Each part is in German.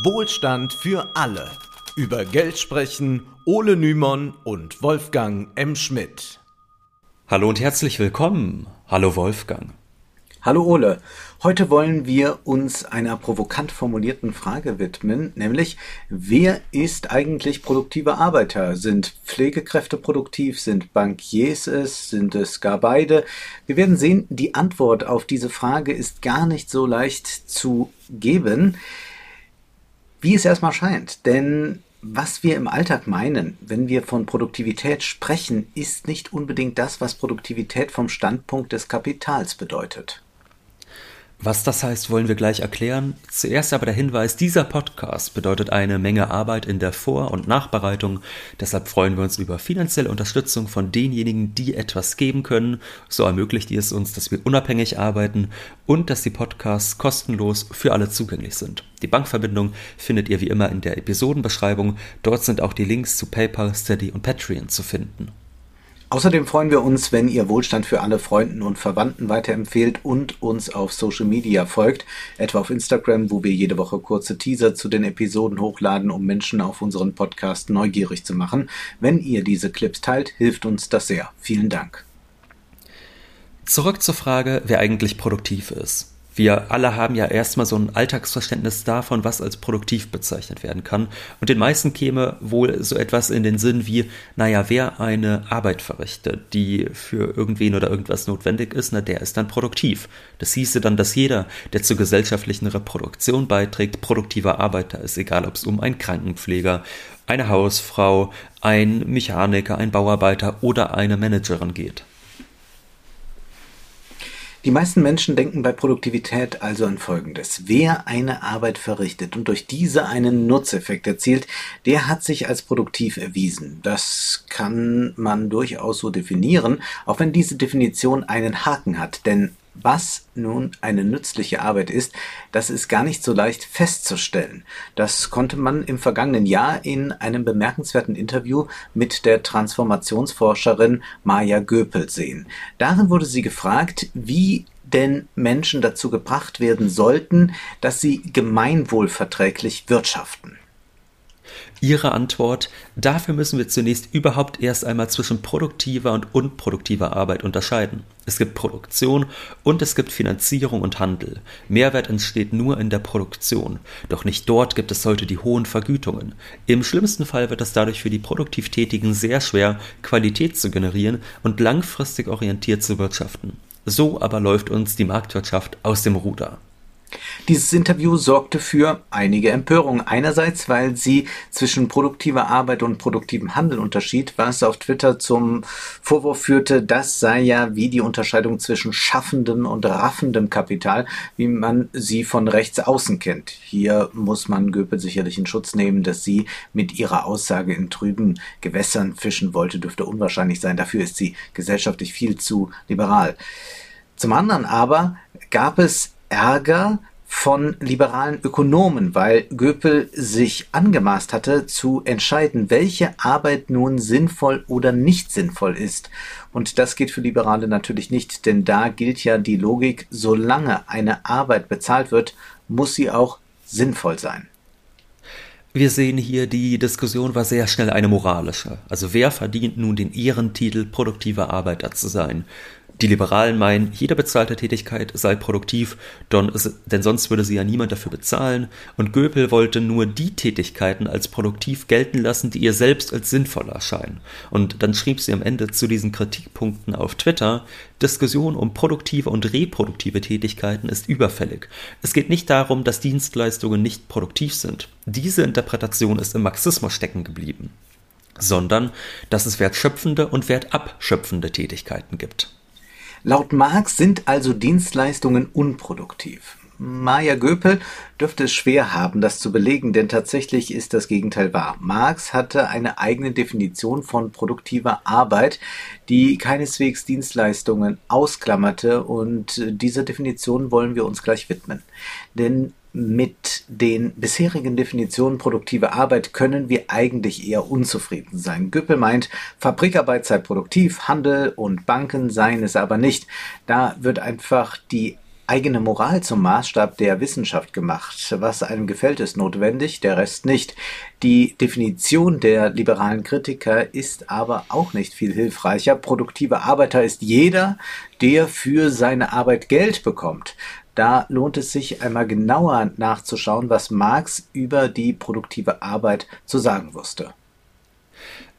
Wohlstand für alle. Über Geld sprechen Ole Nymon und Wolfgang M. Schmidt. Hallo und herzlich willkommen. Hallo Wolfgang. Hallo Ole. Heute wollen wir uns einer provokant formulierten Frage widmen, nämlich wer ist eigentlich produktive Arbeiter? Sind Pflegekräfte produktiv? Sind Bankiers es? Sind es gar beide? Wir werden sehen, die Antwort auf diese Frage ist gar nicht so leicht zu geben, wie es erstmal scheint. Denn was wir im Alltag meinen, wenn wir von Produktivität sprechen, ist nicht unbedingt das, was Produktivität vom Standpunkt des Kapitals bedeutet. Was das heißt, wollen wir gleich erklären. Zuerst aber der Hinweis, dieser Podcast bedeutet eine Menge Arbeit in der Vor- und Nachbereitung. Deshalb freuen wir uns über finanzielle Unterstützung von denjenigen, die etwas geben können. So ermöglicht ihr es uns, dass wir unabhängig arbeiten und dass die Podcasts kostenlos für alle zugänglich sind. Die Bankverbindung findet ihr wie immer in der Episodenbeschreibung. Dort sind auch die Links zu PayPal, Steady und Patreon zu finden. Außerdem freuen wir uns, wenn ihr Wohlstand für alle Freunden und Verwandten weiterempfehlt und uns auf Social Media folgt, etwa auf Instagram, wo wir jede Woche kurze Teaser zu den Episoden hochladen, um Menschen auf unseren Podcast neugierig zu machen. Wenn ihr diese Clips teilt, hilft uns das sehr. Vielen Dank. Zurück zur Frage, wer eigentlich produktiv ist. Wir alle haben ja erstmal so ein Alltagsverständnis davon, was als produktiv bezeichnet werden kann. Und den meisten käme wohl so etwas in den Sinn wie, naja, wer eine Arbeit verrichtet, die für irgendwen oder irgendwas notwendig ist, na, der ist dann produktiv. Das hieße dann, dass jeder, der zur gesellschaftlichen Reproduktion beiträgt, produktiver Arbeiter ist, egal ob es um einen Krankenpfleger, eine Hausfrau, ein Mechaniker, ein Bauarbeiter oder eine Managerin geht. Die meisten Menschen denken bei Produktivität also an Folgendes. Wer eine Arbeit verrichtet und durch diese einen Nutzeffekt erzielt, der hat sich als produktiv erwiesen. Das kann man durchaus so definieren, auch wenn diese Definition einen Haken hat, denn was nun eine nützliche Arbeit ist, das ist gar nicht so leicht festzustellen. Das konnte man im vergangenen Jahr in einem bemerkenswerten Interview mit der Transformationsforscherin Maja Göpel sehen. Darin wurde sie gefragt, wie denn Menschen dazu gebracht werden sollten, dass sie gemeinwohlverträglich wirtschaften. Ihre Antwort, dafür müssen wir zunächst überhaupt erst einmal zwischen produktiver und unproduktiver Arbeit unterscheiden. Es gibt Produktion und es gibt Finanzierung und Handel. Mehrwert entsteht nur in der Produktion, doch nicht dort gibt es heute die hohen Vergütungen. Im schlimmsten Fall wird es dadurch für die produktiv Tätigen sehr schwer, Qualität zu generieren und langfristig orientiert zu wirtschaften. So aber läuft uns die Marktwirtschaft aus dem Ruder. Dieses Interview sorgte für einige Empörung. Einerseits, weil sie zwischen produktiver Arbeit und produktivem Handel unterschied, was auf Twitter zum Vorwurf führte, das sei ja wie die Unterscheidung zwischen schaffendem und raffendem Kapital, wie man sie von rechts außen kennt. Hier muss man Göpel sicherlich in Schutz nehmen, dass sie mit ihrer Aussage in trüben Gewässern fischen wollte, dürfte unwahrscheinlich sein. Dafür ist sie gesellschaftlich viel zu liberal. Zum anderen aber gab es Ärger von liberalen Ökonomen, weil Göpel sich angemaßt hatte, zu entscheiden, welche Arbeit nun sinnvoll oder nicht sinnvoll ist. Und das geht für Liberale natürlich nicht, denn da gilt ja die Logik, solange eine Arbeit bezahlt wird, muss sie auch sinnvoll sein. Wir sehen hier, die Diskussion war sehr schnell eine moralische. Also wer verdient nun den Ehrentitel, produktiver Arbeiter zu sein? Die Liberalen meinen, jede bezahlte Tätigkeit sei produktiv, denn sonst würde sie ja niemand dafür bezahlen, und Göpel wollte nur die Tätigkeiten als produktiv gelten lassen, die ihr selbst als sinnvoll erscheinen. Und dann schrieb sie am Ende zu diesen Kritikpunkten auf Twitter, Diskussion um produktive und reproduktive Tätigkeiten ist überfällig. Es geht nicht darum, dass Dienstleistungen nicht produktiv sind. Diese Interpretation ist im Marxismus stecken geblieben sondern dass es wertschöpfende und wertabschöpfende Tätigkeiten gibt. Laut Marx sind also Dienstleistungen unproduktiv. Maja Göpel dürfte es schwer haben, das zu belegen, denn tatsächlich ist das Gegenteil wahr. Marx hatte eine eigene Definition von produktiver Arbeit, die keineswegs Dienstleistungen ausklammerte und dieser Definition wollen wir uns gleich widmen. Denn mit den bisherigen Definitionen produktive Arbeit können wir eigentlich eher unzufrieden sein. Güppel meint, Fabrikarbeit sei produktiv, Handel und Banken seien es aber nicht. Da wird einfach die eigene Moral zum Maßstab der Wissenschaft gemacht. Was einem gefällt, ist notwendig, der Rest nicht. Die Definition der liberalen Kritiker ist aber auch nicht viel hilfreicher. Produktiver Arbeiter ist jeder, der für seine Arbeit Geld bekommt. Da lohnt es sich einmal genauer nachzuschauen, was Marx über die produktive Arbeit zu sagen wusste.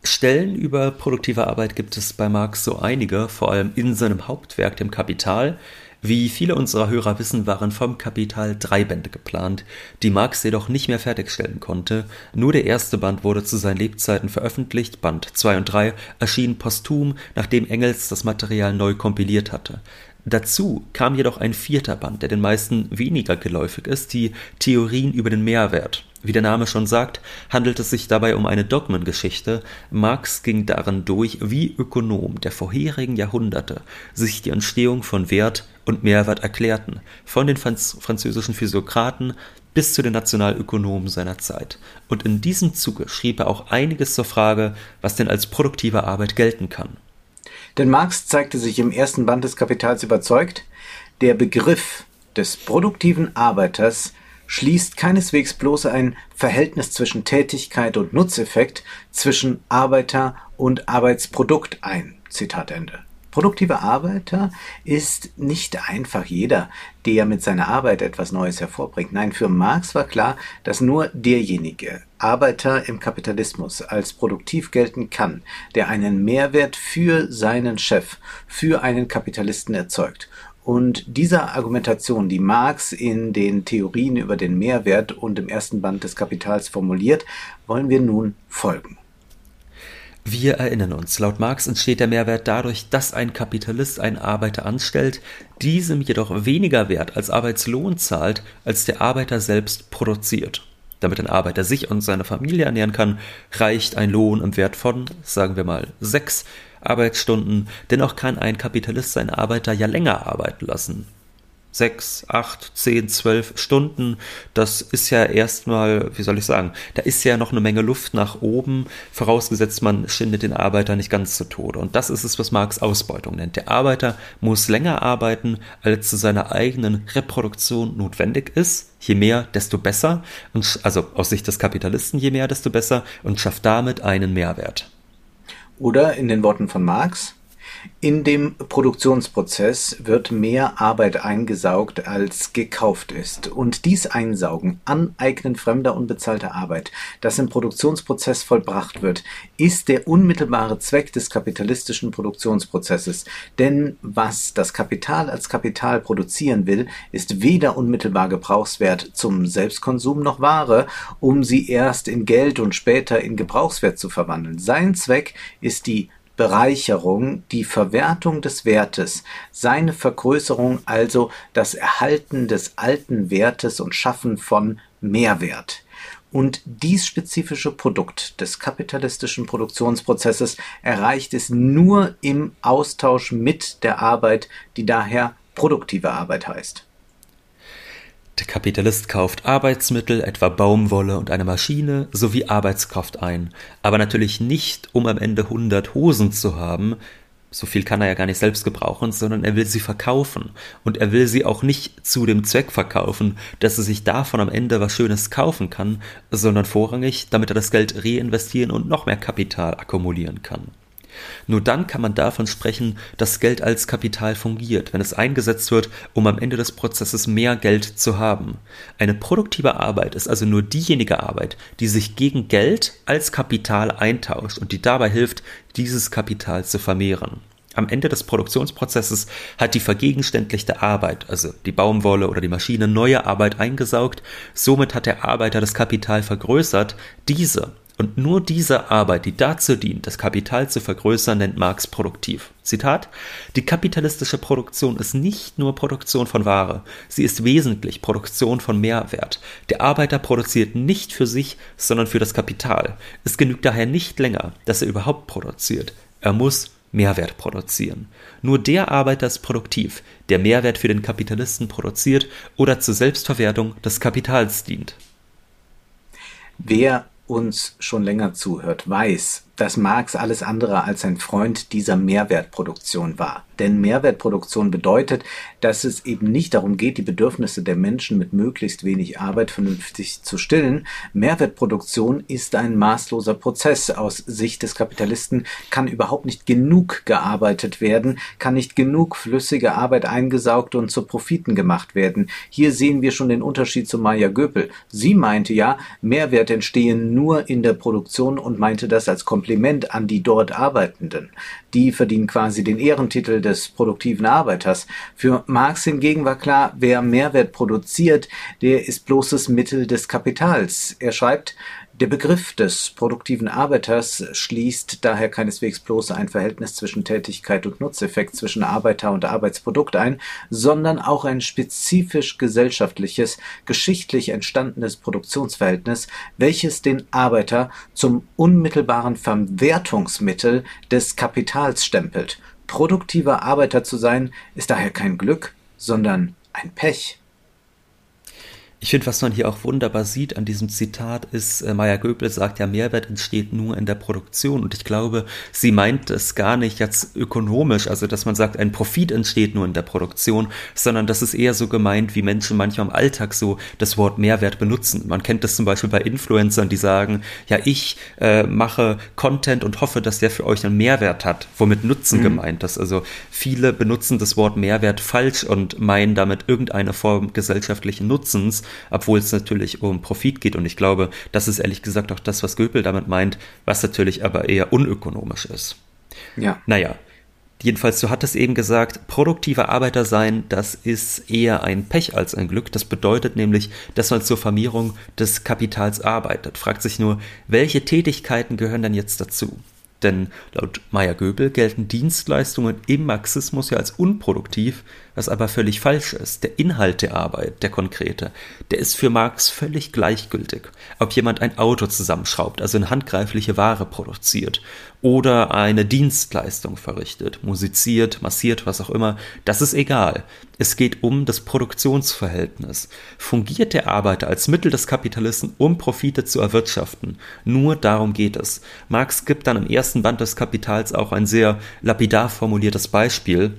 Stellen über produktive Arbeit gibt es bei Marx so einige, vor allem in seinem Hauptwerk, dem Kapital. Wie viele unserer Hörer wissen, waren vom Kapital drei Bände geplant, die Marx jedoch nicht mehr fertigstellen konnte. Nur der erste Band wurde zu seinen Lebzeiten veröffentlicht, Band 2 und 3 erschienen posthum, nachdem Engels das Material neu kompiliert hatte. Dazu kam jedoch ein vierter Band, der den meisten weniger geläufig ist, die Theorien über den Mehrwert. Wie der Name schon sagt, handelt es sich dabei um eine Dogmengeschichte. Marx ging darin durch, wie Ökonom der vorherigen Jahrhunderte sich die Entstehung von Wert und Mehrwert erklärten, von den Franz französischen Physiokraten bis zu den Nationalökonomen seiner Zeit. Und in diesem Zuge schrieb er auch einiges zur Frage, was denn als produktive Arbeit gelten kann. Denn Marx zeigte sich im ersten Band des Kapitals überzeugt, der Begriff des produktiven Arbeiters schließt keineswegs bloß ein Verhältnis zwischen Tätigkeit und Nutzeffekt, zwischen Arbeiter und Arbeitsprodukt ein. Zitat Ende. Produktiver Arbeiter ist nicht einfach jeder, der mit seiner Arbeit etwas Neues hervorbringt. Nein, für Marx war klar, dass nur derjenige Arbeiter im Kapitalismus als produktiv gelten kann, der einen Mehrwert für seinen Chef, für einen Kapitalisten erzeugt. Und dieser Argumentation, die Marx in den Theorien über den Mehrwert und im ersten Band des Kapitals formuliert, wollen wir nun folgen. Wir erinnern uns, laut Marx entsteht der Mehrwert dadurch, dass ein Kapitalist einen Arbeiter anstellt, diesem jedoch weniger Wert als Arbeitslohn zahlt, als der Arbeiter selbst produziert. Damit ein Arbeiter sich und seine Familie ernähren kann, reicht ein Lohn im Wert von, sagen wir mal, sechs Arbeitsstunden. Dennoch kann ein Kapitalist seinen Arbeiter ja länger arbeiten lassen sechs, acht, zehn, zwölf Stunden, das ist ja erstmal, wie soll ich sagen, da ist ja noch eine Menge Luft nach oben, vorausgesetzt man schindet den Arbeiter nicht ganz zu Tode. Und das ist es, was Marx Ausbeutung nennt. Der Arbeiter muss länger arbeiten, als zu seiner eigenen Reproduktion notwendig ist. Je mehr, desto besser. Und, also aus Sicht des Kapitalisten, je mehr, desto besser und schafft damit einen Mehrwert. Oder in den Worten von Marx, in dem Produktionsprozess wird mehr Arbeit eingesaugt, als gekauft ist. Und dies Einsaugen, Aneignen fremder unbezahlter Arbeit, das im Produktionsprozess vollbracht wird, ist der unmittelbare Zweck des kapitalistischen Produktionsprozesses. Denn was das Kapital als Kapital produzieren will, ist weder unmittelbar Gebrauchswert zum Selbstkonsum noch Ware, um sie erst in Geld und später in Gebrauchswert zu verwandeln. Sein Zweck ist die Bereicherung, die Verwertung des Wertes, seine Vergrößerung also das Erhalten des alten Wertes und Schaffen von Mehrwert. Und dies spezifische Produkt des kapitalistischen Produktionsprozesses erreicht es nur im Austausch mit der Arbeit, die daher produktive Arbeit heißt. Der Kapitalist kauft Arbeitsmittel, etwa Baumwolle und eine Maschine sowie Arbeitskraft ein, aber natürlich nicht, um am Ende 100 Hosen zu haben, so viel kann er ja gar nicht selbst gebrauchen, sondern er will sie verkaufen. Und er will sie auch nicht zu dem Zweck verkaufen, dass er sich davon am Ende was Schönes kaufen kann, sondern vorrangig, damit er das Geld reinvestieren und noch mehr Kapital akkumulieren kann. Nur dann kann man davon sprechen, dass Geld als Kapital fungiert, wenn es eingesetzt wird, um am Ende des Prozesses mehr Geld zu haben. Eine produktive Arbeit ist also nur diejenige Arbeit, die sich gegen Geld als Kapital eintauscht und die dabei hilft, dieses Kapital zu vermehren. Am Ende des Produktionsprozesses hat die vergegenständlichte Arbeit, also die Baumwolle oder die Maschine, neue Arbeit eingesaugt, somit hat der Arbeiter das Kapital vergrößert, diese und nur diese Arbeit, die dazu dient, das Kapital zu vergrößern, nennt Marx produktiv. Zitat: Die kapitalistische Produktion ist nicht nur Produktion von Ware, sie ist wesentlich Produktion von Mehrwert. Der Arbeiter produziert nicht für sich, sondern für das Kapital. Es genügt daher nicht länger, dass er überhaupt produziert. Er muss Mehrwert produzieren. Nur der Arbeiter ist produktiv, der Mehrwert für den Kapitalisten produziert oder zur Selbstverwertung des Kapitals dient. Wer uns schon länger zuhört, weiß, dass Marx alles andere als ein Freund dieser Mehrwertproduktion war. Denn Mehrwertproduktion bedeutet, dass es eben nicht darum geht, die Bedürfnisse der Menschen mit möglichst wenig Arbeit vernünftig zu stillen. Mehrwertproduktion ist ein maßloser Prozess. Aus Sicht des Kapitalisten kann überhaupt nicht genug gearbeitet werden, kann nicht genug flüssige Arbeit eingesaugt und zu Profiten gemacht werden. Hier sehen wir schon den Unterschied zu Maya Göpel. Sie meinte ja, Mehrwert entstehen nur in der Produktion und meinte das als Kompliment an die dort Arbeitenden. Die verdienen quasi den Ehrentitel des produktiven Arbeiters. Für Marx hingegen war klar, wer Mehrwert produziert, der ist bloßes Mittel des Kapitals. Er schreibt, der Begriff des produktiven Arbeiters schließt daher keineswegs bloß ein Verhältnis zwischen Tätigkeit und Nutzeffekt zwischen Arbeiter und Arbeitsprodukt ein, sondern auch ein spezifisch gesellschaftliches, geschichtlich entstandenes Produktionsverhältnis, welches den Arbeiter zum unmittelbaren Verwertungsmittel des Kapitals stempelt. Produktiver Arbeiter zu sein, ist daher kein Glück, sondern ein Pech. Ich finde, was man hier auch wunderbar sieht an diesem Zitat ist, äh, Maya Göbel sagt ja, Mehrwert entsteht nur in der Produktion. Und ich glaube, sie meint es gar nicht jetzt ökonomisch, also dass man sagt, ein Profit entsteht nur in der Produktion, sondern das ist eher so gemeint, wie Menschen manchmal im Alltag so das Wort Mehrwert benutzen. Man kennt das zum Beispiel bei Influencern, die sagen, ja, ich äh, mache Content und hoffe, dass der für euch einen Mehrwert hat, womit Nutzen mhm. gemeint ist. Also viele benutzen das Wort Mehrwert falsch und meinen damit irgendeine Form gesellschaftlichen Nutzens obwohl es natürlich um Profit geht. Und ich glaube, das ist ehrlich gesagt auch das, was Göpel damit meint, was natürlich aber eher unökonomisch ist. Ja. Naja. Jedenfalls, du hattest eben gesagt, produktiver Arbeiter sein, das ist eher ein Pech als ein Glück. Das bedeutet nämlich, dass man zur Vermehrung des Kapitals arbeitet. Fragt sich nur, welche Tätigkeiten gehören denn jetzt dazu? Denn laut Meyer Göbel gelten Dienstleistungen im Marxismus ja als unproduktiv, was aber völlig falsch ist. Der Inhalt der Arbeit, der konkrete, der ist für Marx völlig gleichgültig. Ob jemand ein Auto zusammenschraubt, also eine handgreifliche Ware produziert, oder eine Dienstleistung verrichtet, musiziert, massiert, was auch immer, das ist egal. Es geht um das Produktionsverhältnis. Fungiert der Arbeiter als Mittel des Kapitalisten, um Profite zu erwirtschaften? Nur darum geht es. Marx gibt dann im ersten Band des Kapitals auch ein sehr lapidar formuliertes Beispiel,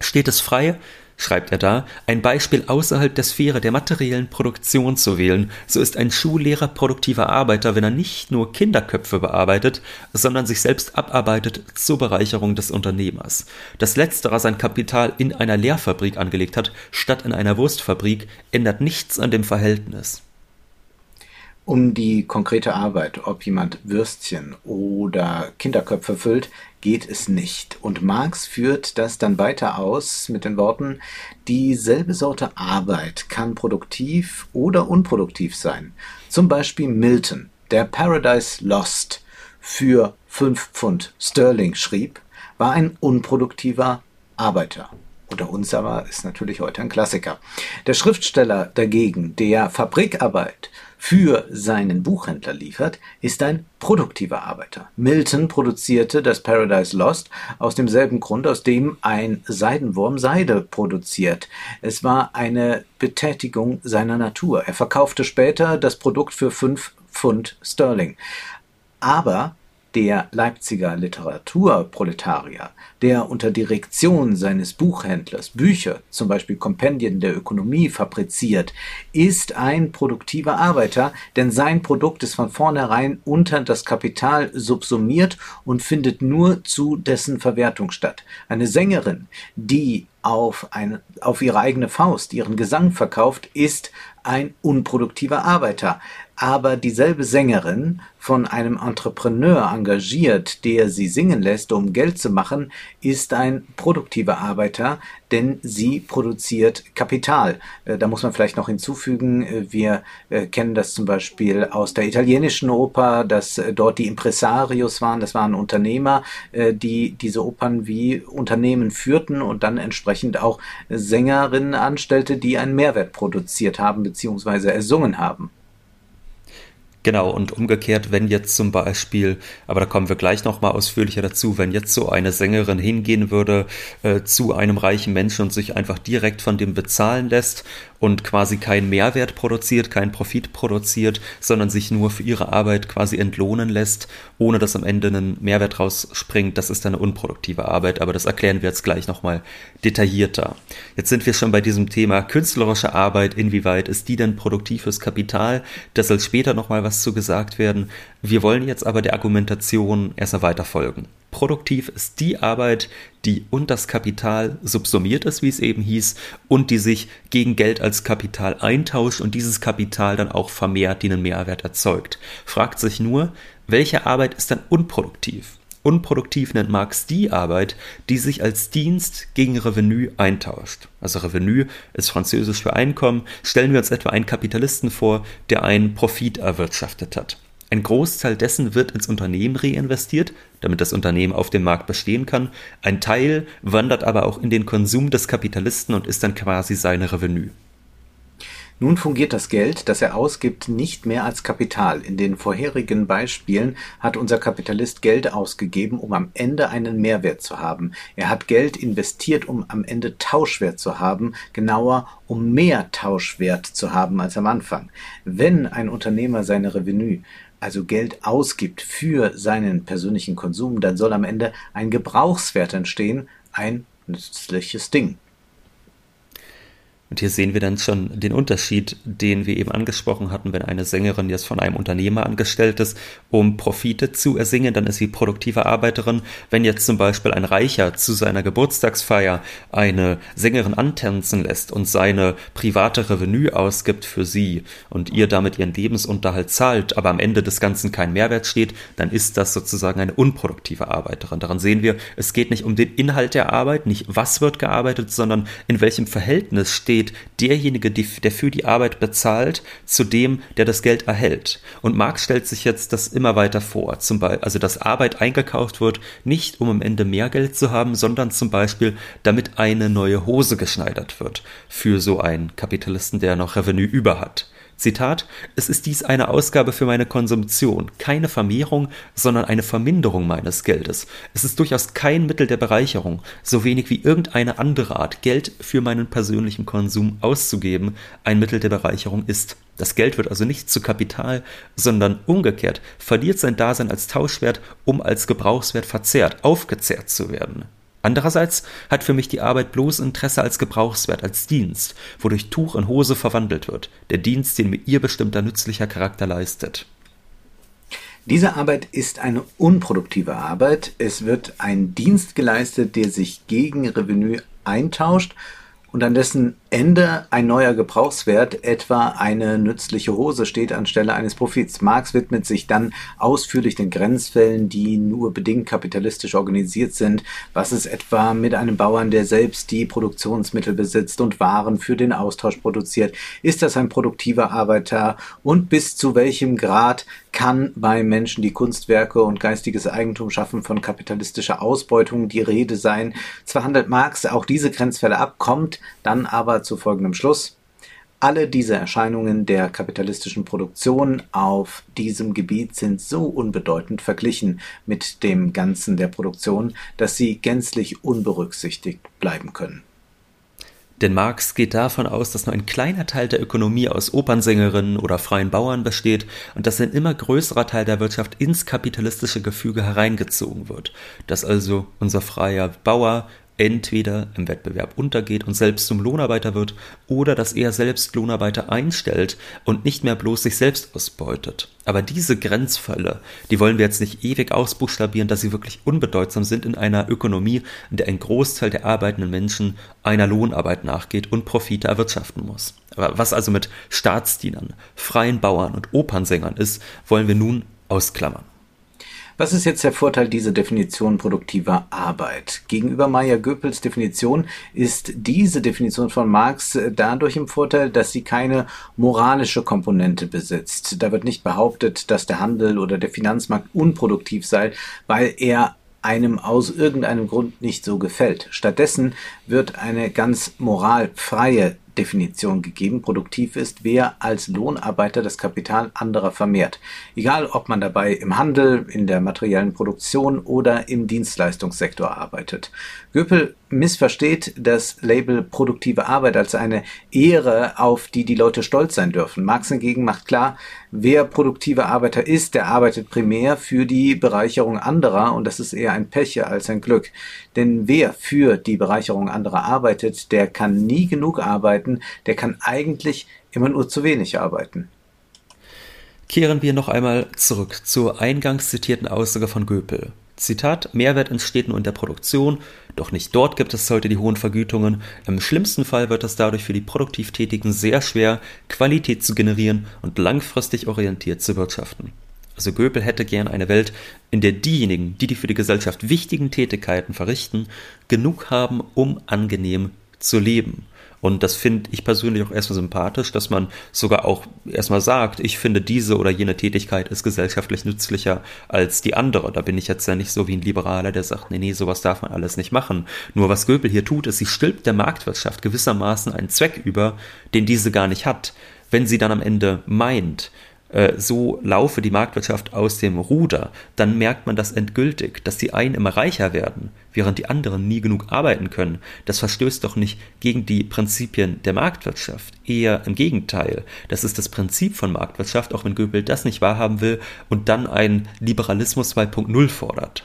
steht es frei, schreibt er da, ein Beispiel außerhalb der Sphäre der materiellen Produktion zu wählen, so ist ein Schullehrer produktiver Arbeiter, wenn er nicht nur Kinderköpfe bearbeitet, sondern sich selbst abarbeitet zur Bereicherung des Unternehmers. Dass letzterer sein Kapital in einer Lehrfabrik angelegt hat, statt in einer Wurstfabrik, ändert nichts an dem Verhältnis um die konkrete Arbeit, ob jemand Würstchen oder Kinderköpfe füllt, geht es nicht. Und Marx führt das dann weiter aus mit den Worten, dieselbe Sorte Arbeit kann produktiv oder unproduktiv sein. Zum Beispiel Milton, der Paradise Lost für 5 Pfund Sterling schrieb, war ein unproduktiver Arbeiter. Unter uns aber ist natürlich heute ein Klassiker. Der Schriftsteller dagegen, der Fabrikarbeit für seinen Buchhändler liefert, ist ein produktiver Arbeiter. Milton produzierte das Paradise Lost aus demselben Grund, aus dem ein Seidenwurm Seide produziert. Es war eine Betätigung seiner Natur. Er verkaufte später das Produkt für fünf Pfund Sterling. Aber der Leipziger Literaturproletarier, der unter Direktion seines Buchhändlers Bücher, zum Beispiel Kompendien der Ökonomie, fabriziert, ist ein produktiver Arbeiter, denn sein Produkt ist von vornherein unter das Kapital subsumiert und findet nur zu dessen Verwertung statt. Eine Sängerin, die auf, eine, auf ihre eigene Faust ihren Gesang verkauft, ist ein unproduktiver Arbeiter aber dieselbe Sängerin von einem Entrepreneur engagiert, der sie singen lässt, um Geld zu machen, ist ein produktiver Arbeiter, denn sie produziert Kapital. Äh, da muss man vielleicht noch hinzufügen, äh, wir äh, kennen das zum Beispiel aus der italienischen Oper, dass dort die Impresarios waren, das waren Unternehmer, die diese Opern wie Unternehmen führten und dann entsprechend auch Sängerinnen anstellte, die einen Mehrwert produziert haben bzw. ersungen haben. Genau, und umgekehrt, wenn jetzt zum Beispiel, aber da kommen wir gleich nochmal ausführlicher dazu, wenn jetzt so eine Sängerin hingehen würde äh, zu einem reichen Menschen und sich einfach direkt von dem bezahlen lässt und quasi keinen Mehrwert produziert, keinen Profit produziert, sondern sich nur für ihre Arbeit quasi entlohnen lässt, ohne dass am Ende ein Mehrwert rausspringt, das ist eine unproduktive Arbeit, aber das erklären wir jetzt gleich nochmal detaillierter. Jetzt sind wir schon bei diesem Thema künstlerische Arbeit, inwieweit ist die denn produktiv fürs Kapital? Da soll später nochmal was zu gesagt werden. Wir wollen jetzt aber der Argumentation erstmal weiter folgen. Produktiv ist die Arbeit, die und das Kapital subsumiert ist, wie es eben hieß, und die sich gegen Geld als Kapital eintauscht und dieses Kapital dann auch vermehrt, die einen Mehrwert erzeugt. Fragt sich nur, welche Arbeit ist dann unproduktiv? Unproduktiv nennt Marx die Arbeit, die sich als Dienst gegen Revenu eintauscht. Also Revenu ist französisch für Einkommen. Stellen wir uns etwa einen Kapitalisten vor, der einen Profit erwirtschaftet hat. Ein Großteil dessen wird ins Unternehmen reinvestiert, damit das Unternehmen auf dem Markt bestehen kann. Ein Teil wandert aber auch in den Konsum des Kapitalisten und ist dann quasi seine Revenue. Nun fungiert das Geld, das er ausgibt, nicht mehr als Kapital. In den vorherigen Beispielen hat unser Kapitalist Geld ausgegeben, um am Ende einen Mehrwert zu haben. Er hat Geld investiert, um am Ende Tauschwert zu haben, genauer um mehr Tauschwert zu haben als am Anfang. Wenn ein Unternehmer seine Revenue also Geld ausgibt für seinen persönlichen Konsum, dann soll am Ende ein Gebrauchswert entstehen, ein nützliches Ding. Und hier sehen wir dann schon den Unterschied, den wir eben angesprochen hatten, wenn eine Sängerin jetzt von einem Unternehmer angestellt ist, um Profite zu ersingen, dann ist sie produktive Arbeiterin. Wenn jetzt zum Beispiel ein Reicher zu seiner Geburtstagsfeier eine Sängerin antänzen lässt und seine private Revenue ausgibt für sie und ihr damit ihren Lebensunterhalt zahlt, aber am Ende des Ganzen kein Mehrwert steht, dann ist das sozusagen eine unproduktive Arbeiterin. Daran sehen wir, es geht nicht um den Inhalt der Arbeit, nicht was wird gearbeitet, sondern in welchem Verhältnis steht steht derjenige, der für die Arbeit bezahlt, zu dem, der das Geld erhält. Und Marx stellt sich jetzt das immer weiter vor. Zum Beispiel, also dass Arbeit eingekauft wird, nicht um am Ende mehr Geld zu haben, sondern zum Beispiel, damit eine neue Hose geschneidert wird. Für so einen Kapitalisten, der noch Revenue über hat. Zitat, es ist dies eine Ausgabe für meine Konsumtion, keine Vermehrung, sondern eine Verminderung meines Geldes. Es ist durchaus kein Mittel der Bereicherung, so wenig wie irgendeine andere Art, Geld für meinen persönlichen Konsum auszugeben, ein Mittel der Bereicherung ist. Das Geld wird also nicht zu Kapital, sondern umgekehrt verliert sein Dasein als Tauschwert, um als Gebrauchswert verzehrt, aufgezehrt zu werden. Andererseits hat für mich die Arbeit bloß Interesse als Gebrauchswert, als Dienst, wodurch Tuch in Hose verwandelt wird, der Dienst, den mir ihr bestimmter nützlicher Charakter leistet. Diese Arbeit ist eine unproduktive Arbeit. Es wird ein Dienst geleistet, der sich gegen Revenue eintauscht und an dessen Ende ein neuer Gebrauchswert, etwa eine nützliche Hose, steht anstelle eines Profits. Marx widmet sich dann ausführlich den Grenzfällen, die nur bedingt kapitalistisch organisiert sind. Was ist etwa mit einem Bauern, der selbst die Produktionsmittel besitzt und Waren für den Austausch produziert? Ist das ein produktiver Arbeiter? Und bis zu welchem Grad kann bei Menschen, die Kunstwerke und geistiges Eigentum schaffen, von kapitalistischer Ausbeutung die Rede sein? Zwar handelt Marx auch diese Grenzfälle ab, kommt dann aber zu folgendem Schluss. Alle diese Erscheinungen der kapitalistischen Produktion auf diesem Gebiet sind so unbedeutend verglichen mit dem Ganzen der Produktion, dass sie gänzlich unberücksichtigt bleiben können. Denn Marx geht davon aus, dass nur ein kleiner Teil der Ökonomie aus Opernsängerinnen oder freien Bauern besteht und dass ein immer größerer Teil der Wirtschaft ins kapitalistische Gefüge hereingezogen wird. Dass also unser freier Bauer entweder im Wettbewerb untergeht und selbst zum Lohnarbeiter wird oder dass er selbst Lohnarbeiter einstellt und nicht mehr bloß sich selbst ausbeutet. Aber diese Grenzfälle, die wollen wir jetzt nicht ewig ausbuchstabieren, dass sie wirklich unbedeutsam sind in einer Ökonomie, in der ein Großteil der arbeitenden Menschen einer Lohnarbeit nachgeht und Profite erwirtschaften muss. Aber was also mit Staatsdienern, freien Bauern und Opernsängern ist, wollen wir nun ausklammern. Was ist jetzt der Vorteil dieser Definition produktiver Arbeit? Gegenüber Meyer Goebbels Definition ist diese Definition von Marx dadurch im Vorteil, dass sie keine moralische Komponente besitzt. Da wird nicht behauptet, dass der Handel oder der Finanzmarkt unproduktiv sei, weil er einem aus irgendeinem Grund nicht so gefällt. Stattdessen wird eine ganz moralfreie Definition gegeben. Produktiv ist, wer als Lohnarbeiter das Kapital anderer vermehrt. Egal, ob man dabei im Handel, in der materiellen Produktion oder im Dienstleistungssektor arbeitet. Göpel missversteht das Label produktive Arbeit als eine Ehre, auf die die Leute stolz sein dürfen. Marx hingegen macht klar, wer produktive Arbeiter ist, der arbeitet primär für die Bereicherung anderer und das ist eher ein Pech als ein Glück. Denn wer für die Bereicherung anderer arbeitet, der kann nie genug arbeiten, der kann eigentlich immer nur zu wenig arbeiten. Kehren wir noch einmal zurück zur eingangs zitierten Aussage von Göpel. Zitat, Mehrwert entsteht nur in der Produktion, doch nicht dort gibt es heute die hohen Vergütungen. Im schlimmsten Fall wird es dadurch für die produktiv Tätigen sehr schwer, Qualität zu generieren und langfristig orientiert zu wirtschaften. Also Göbel hätte gern eine Welt, in der diejenigen, die die für die Gesellschaft wichtigen Tätigkeiten verrichten, genug haben, um angenehm zu leben. Und das finde ich persönlich auch erstmal sympathisch, dass man sogar auch erstmal sagt, ich finde diese oder jene Tätigkeit ist gesellschaftlich nützlicher als die andere. Da bin ich jetzt ja nicht so wie ein Liberaler, der sagt, nee, nee, sowas darf man alles nicht machen. Nur was Göbel hier tut, ist, sie stülpt der Marktwirtschaft gewissermaßen einen Zweck über, den diese gar nicht hat. Wenn sie dann am Ende meint, äh, so laufe die Marktwirtschaft aus dem Ruder, dann merkt man das endgültig, dass die einen immer reicher werden, während die anderen nie genug arbeiten können. Das verstößt doch nicht gegen die Prinzipien der Marktwirtschaft. Eher im Gegenteil. Das ist das Prinzip von Marktwirtschaft, auch wenn Goebel das nicht wahrhaben will und dann einen Liberalismus 2.0 fordert.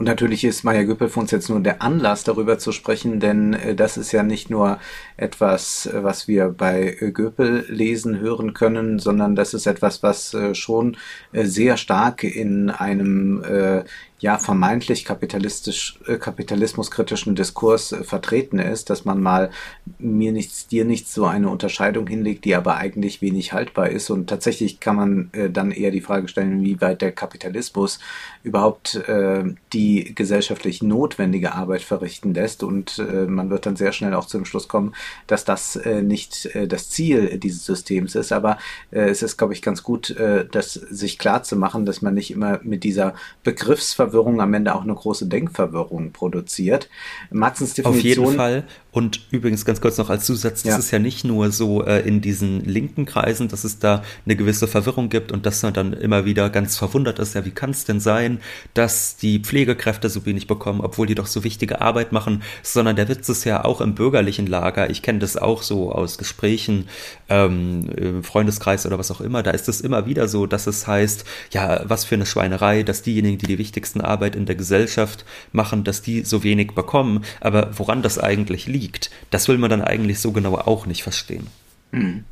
Und natürlich ist Maya Göppel für uns jetzt nur der Anlass, darüber zu sprechen, denn äh, das ist ja nicht nur etwas, äh, was wir bei äh, Göppel lesen, hören können, sondern das ist etwas, was äh, schon äh, sehr stark in einem äh, ja vermeintlich kapitalistisch äh, kapitalismuskritischen Diskurs äh, vertreten ist, dass man mal mir nichts dir nichts so eine Unterscheidung hinlegt, die aber eigentlich wenig haltbar ist. Und tatsächlich kann man äh, dann eher die Frage stellen, wie weit der Kapitalismus überhaupt äh, die gesellschaftlich notwendige Arbeit verrichten lässt. Und äh, man wird dann sehr schnell auch zum Schluss kommen, dass das äh, nicht äh, das Ziel dieses Systems ist, aber äh, es ist glaube ich ganz gut, äh, das sich klar zu machen, dass man nicht immer mit dieser Begriffsverwirrung Verwirrung am Ende auch eine große Denkverwirrung produziert. Matzens Definition. Auf jeden Fall. Und übrigens ganz kurz noch als Zusatz, das ja. ist ja nicht nur so äh, in diesen linken Kreisen, dass es da eine gewisse Verwirrung gibt und dass man dann immer wieder ganz verwundert ist, ja, wie kann es denn sein, dass die Pflegekräfte so wenig bekommen, obwohl die doch so wichtige Arbeit machen, sondern der Witz ist ja auch im bürgerlichen Lager, ich kenne das auch so aus Gesprächen, ähm, im Freundeskreis oder was auch immer, da ist es immer wieder so, dass es heißt, ja, was für eine Schweinerei, dass diejenigen, die die wichtigsten Arbeit in der Gesellschaft machen, dass die so wenig bekommen, aber woran das eigentlich liegt. Das will man dann eigentlich so genau auch nicht verstehen. Mhm.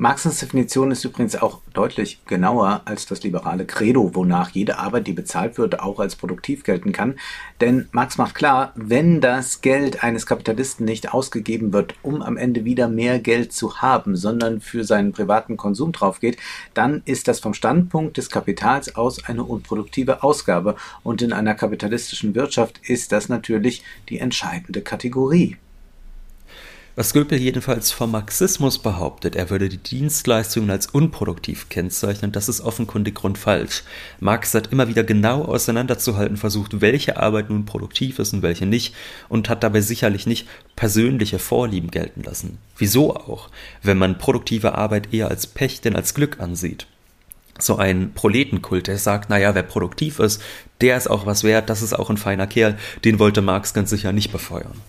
Marxens Definition ist übrigens auch deutlich genauer als das liberale Credo, wonach jede Arbeit, die bezahlt wird, auch als produktiv gelten kann. Denn Marx macht klar, wenn das Geld eines Kapitalisten nicht ausgegeben wird, um am Ende wieder mehr Geld zu haben, sondern für seinen privaten Konsum drauf geht, dann ist das vom Standpunkt des Kapitals aus eine unproduktive Ausgabe. Und in einer kapitalistischen Wirtschaft ist das natürlich die entscheidende Kategorie. Was Göpel jedenfalls vom Marxismus behauptet, er würde die Dienstleistungen als unproduktiv kennzeichnen, das ist offenkundig grundfalsch. Marx hat immer wieder genau auseinanderzuhalten versucht, welche Arbeit nun produktiv ist und welche nicht, und hat dabei sicherlich nicht persönliche Vorlieben gelten lassen. Wieso auch, wenn man produktive Arbeit eher als Pech denn als Glück ansieht so ein Proletenkult, der sagt, naja, wer produktiv ist, der ist auch was wert, das ist auch ein feiner Kerl, den wollte Marx ganz sicher nicht befeuern.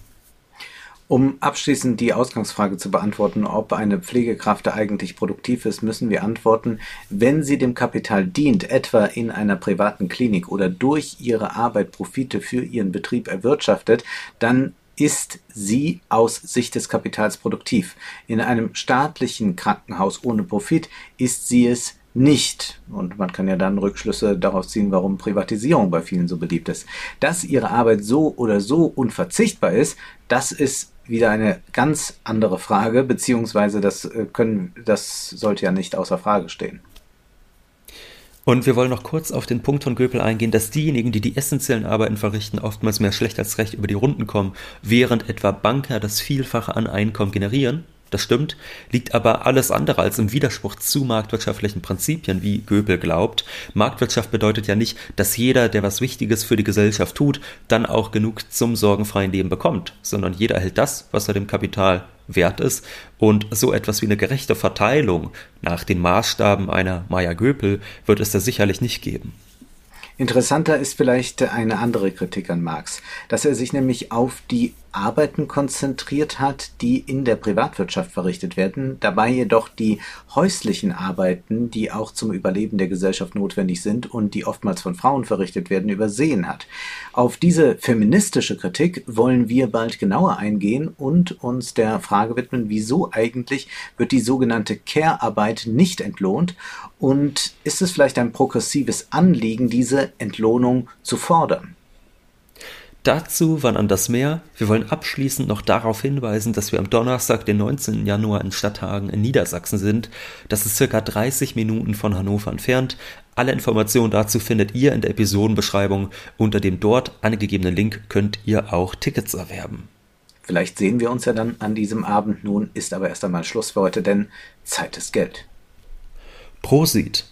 Um abschließend die Ausgangsfrage zu beantworten, ob eine Pflegekraft eigentlich produktiv ist, müssen wir antworten, wenn sie dem Kapital dient, etwa in einer privaten Klinik oder durch ihre Arbeit Profite für ihren Betrieb erwirtschaftet, dann ist sie aus Sicht des Kapitals produktiv. In einem staatlichen Krankenhaus ohne Profit ist sie es nicht. Und man kann ja dann Rückschlüsse darauf ziehen, warum Privatisierung bei vielen so beliebt ist. Dass ihre Arbeit so oder so unverzichtbar ist, das ist wieder eine ganz andere Frage, beziehungsweise das äh, können, das sollte ja nicht außer Frage stehen. Und wir wollen noch kurz auf den Punkt von Göpel eingehen, dass diejenigen, die die essentiellen Arbeiten verrichten, oftmals mehr schlecht als recht über die Runden kommen, während etwa Banker das Vielfache an Einkommen generieren. Das stimmt, liegt aber alles andere als im Widerspruch zu marktwirtschaftlichen Prinzipien, wie Göbel glaubt. Marktwirtschaft bedeutet ja nicht, dass jeder, der was Wichtiges für die Gesellschaft tut, dann auch genug zum sorgenfreien Leben bekommt, sondern jeder erhält das, was er dem Kapital wert ist. Und so etwas wie eine gerechte Verteilung nach den Maßstaben einer Maya Göpel wird es da sicherlich nicht geben. Interessanter ist vielleicht eine andere Kritik an Marx, dass er sich nämlich auf die Arbeiten konzentriert hat, die in der Privatwirtschaft verrichtet werden, dabei jedoch die häuslichen Arbeiten, die auch zum Überleben der Gesellschaft notwendig sind und die oftmals von Frauen verrichtet werden, übersehen hat. Auf diese feministische Kritik wollen wir bald genauer eingehen und uns der Frage widmen, wieso eigentlich wird die sogenannte Care-Arbeit nicht entlohnt und ist es vielleicht ein progressives Anliegen, diese Entlohnung zu fordern? Dazu, wann anders mehr? Wir wollen abschließend noch darauf hinweisen, dass wir am Donnerstag, den 19. Januar in Stadthagen in Niedersachsen sind. Das ist circa 30 Minuten von Hannover entfernt. Alle Informationen dazu findet ihr in der Episodenbeschreibung. Unter dem dort angegebenen Link könnt ihr auch Tickets erwerben. Vielleicht sehen wir uns ja dann an diesem Abend. Nun ist aber erst einmal Schluss für heute, denn Zeit ist Geld. Prosit.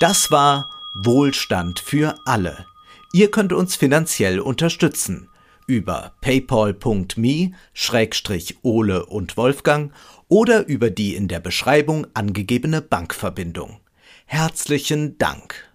Das war Wohlstand für alle Ihr könnt uns finanziell unterstützen über paypal.me-ole und Wolfgang oder über die in der Beschreibung angegebene Bankverbindung. Herzlichen Dank.